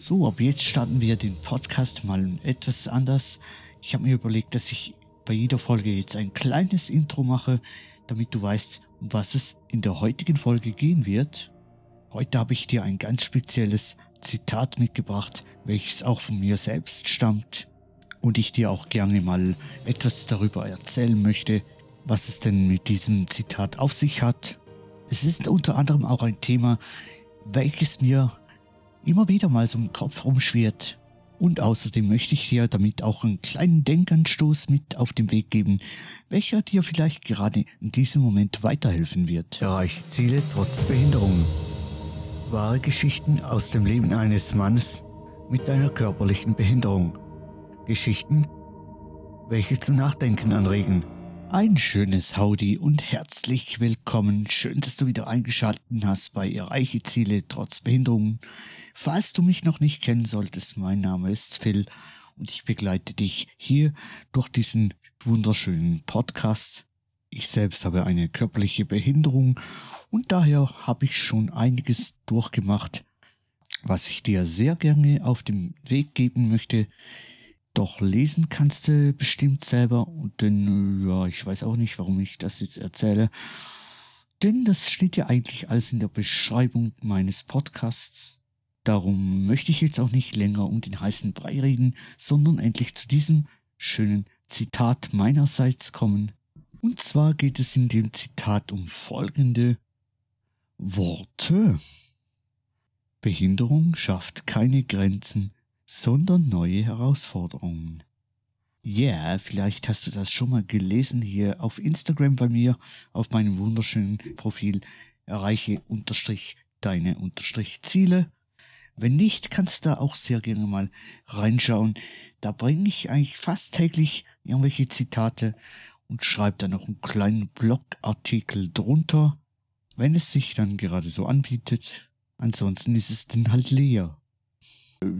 So, ab jetzt starten wir den Podcast mal etwas anders. Ich habe mir überlegt, dass ich bei jeder Folge jetzt ein kleines Intro mache, damit du weißt, um was es in der heutigen Folge gehen wird. Heute habe ich dir ein ganz spezielles Zitat mitgebracht, welches auch von mir selbst stammt und ich dir auch gerne mal etwas darüber erzählen möchte, was es denn mit diesem Zitat auf sich hat. Es ist unter anderem auch ein Thema, welches mir immer wieder mal so im Kopf rumschwirrt. Und außerdem möchte ich dir damit auch einen kleinen Denkanstoß mit auf den Weg geben, welcher dir vielleicht gerade in diesem Moment weiterhelfen wird. Erreiche Ziele trotz Behinderung. Wahre Geschichten aus dem Leben eines Mannes mit einer körperlichen Behinderung. Geschichten, welche zu Nachdenken anregen. Ein schönes Howdy und herzlich willkommen. Schön, dass du wieder eingeschaltet hast bei Erreiche Ziele trotz Behinderung. Falls du mich noch nicht kennen solltest, mein Name ist Phil und ich begleite dich hier durch diesen wunderschönen Podcast. Ich selbst habe eine körperliche Behinderung und daher habe ich schon einiges durchgemacht, was ich dir sehr gerne auf den Weg geben möchte. Doch lesen kannst du bestimmt selber und dann, ja, ich weiß auch nicht, warum ich das jetzt erzähle. Denn das steht ja eigentlich alles in der Beschreibung meines Podcasts. Darum möchte ich jetzt auch nicht länger um den heißen Brei reden, sondern endlich zu diesem schönen Zitat meinerseits kommen. Und zwar geht es in dem Zitat um folgende Worte. Behinderung schafft keine Grenzen, sondern neue Herausforderungen. Ja, yeah, vielleicht hast du das schon mal gelesen hier auf Instagram bei mir, auf meinem wunderschönen Profil erreiche unterstrich deine unterstrich Ziele. Wenn nicht, kannst du da auch sehr gerne mal reinschauen. Da bringe ich eigentlich fast täglich irgendwelche Zitate und schreibe dann noch einen kleinen Blogartikel drunter, wenn es sich dann gerade so anbietet. Ansonsten ist es dann halt leer.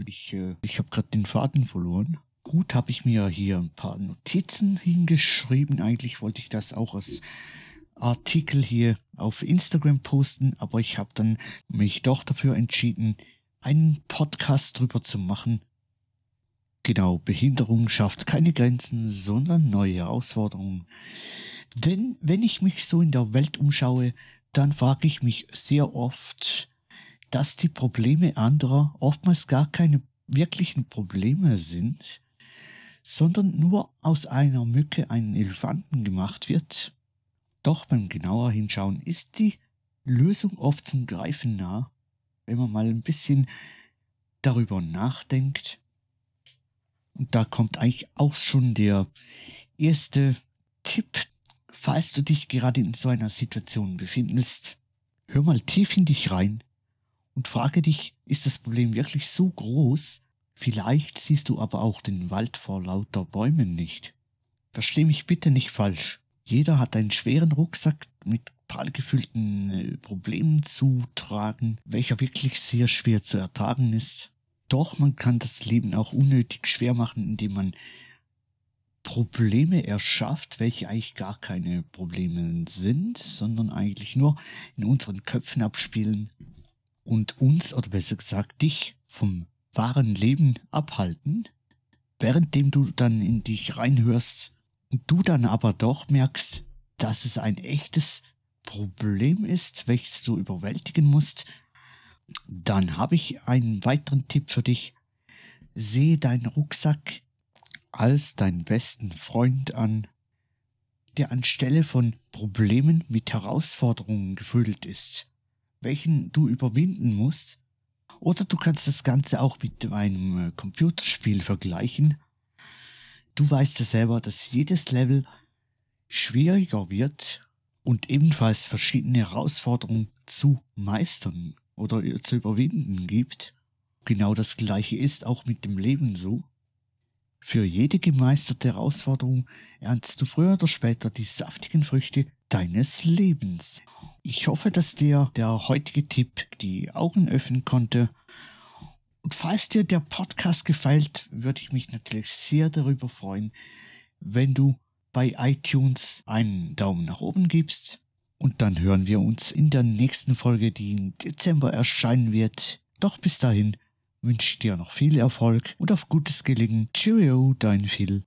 Ich, äh, ich habe gerade den Faden verloren. Gut, habe ich mir hier ein paar Notizen hingeschrieben. Eigentlich wollte ich das auch als Artikel hier auf Instagram posten, aber ich habe dann mich doch dafür entschieden, einen Podcast drüber zu machen. Genau, Behinderung schafft keine Grenzen, sondern neue Herausforderungen. Denn wenn ich mich so in der Welt umschaue, dann frage ich mich sehr oft, dass die Probleme anderer oftmals gar keine wirklichen Probleme sind, sondern nur aus einer Mücke einen Elefanten gemacht wird. Doch beim genauer Hinschauen ist die Lösung oft zum Greifen nah, wenn man mal ein bisschen darüber nachdenkt. Und da kommt eigentlich auch schon der erste Tipp, falls du dich gerade in so einer Situation befindest. Hör mal tief in dich rein und frage dich, ist das Problem wirklich so groß? Vielleicht siehst du aber auch den Wald vor lauter Bäumen nicht. Versteh mich bitte nicht falsch. Jeder hat einen schweren Rucksack mit prallgefüllten äh, Problemen zu tragen, welcher wirklich sehr schwer zu ertragen ist. Doch man kann das Leben auch unnötig schwer machen, indem man Probleme erschafft, welche eigentlich gar keine Probleme sind, sondern eigentlich nur in unseren Köpfen abspielen und uns, oder besser gesagt dich, vom wahren Leben abhalten, währenddem du dann in dich reinhörst und du dann aber doch merkst, dass es ein echtes Problem ist, welches du überwältigen musst, dann habe ich einen weiteren Tipp für dich. Sehe deinen Rucksack als deinen besten Freund an, der anstelle von Problemen mit Herausforderungen gefüllt ist welchen du überwinden musst. Oder du kannst das Ganze auch mit einem äh, Computerspiel vergleichen. Du weißt ja selber, dass jedes Level schwieriger wird und ebenfalls verschiedene Herausforderungen zu meistern oder zu überwinden gibt. Genau das gleiche ist auch mit dem Leben so. Für jede gemeisterte Herausforderung ernst du früher oder später die saftigen Früchte deines Lebens. Ich hoffe, dass dir der heutige Tipp die Augen öffnen konnte. Und falls dir der Podcast gefällt, würde ich mich natürlich sehr darüber freuen, wenn du bei iTunes einen Daumen nach oben gibst. Und dann hören wir uns in der nächsten Folge, die im Dezember erscheinen wird. Doch bis dahin, wünsche ich dir noch viel Erfolg und auf gutes Gelingen. Cheerio, dein Phil.